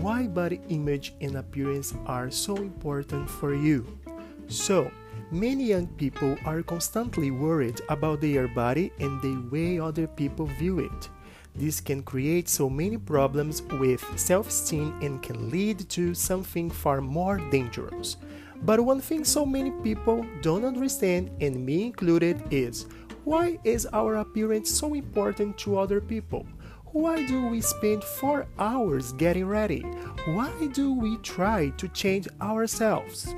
why body image and appearance are so important for you. So, many young people are constantly worried about their body and the way other people view it. This can create so many problems with self esteem and can lead to something far more dangerous. But one thing so many people don't understand, and me included, is why is our appearance so important to other people? Why do we spend four hours getting ready? Why do we try to change ourselves?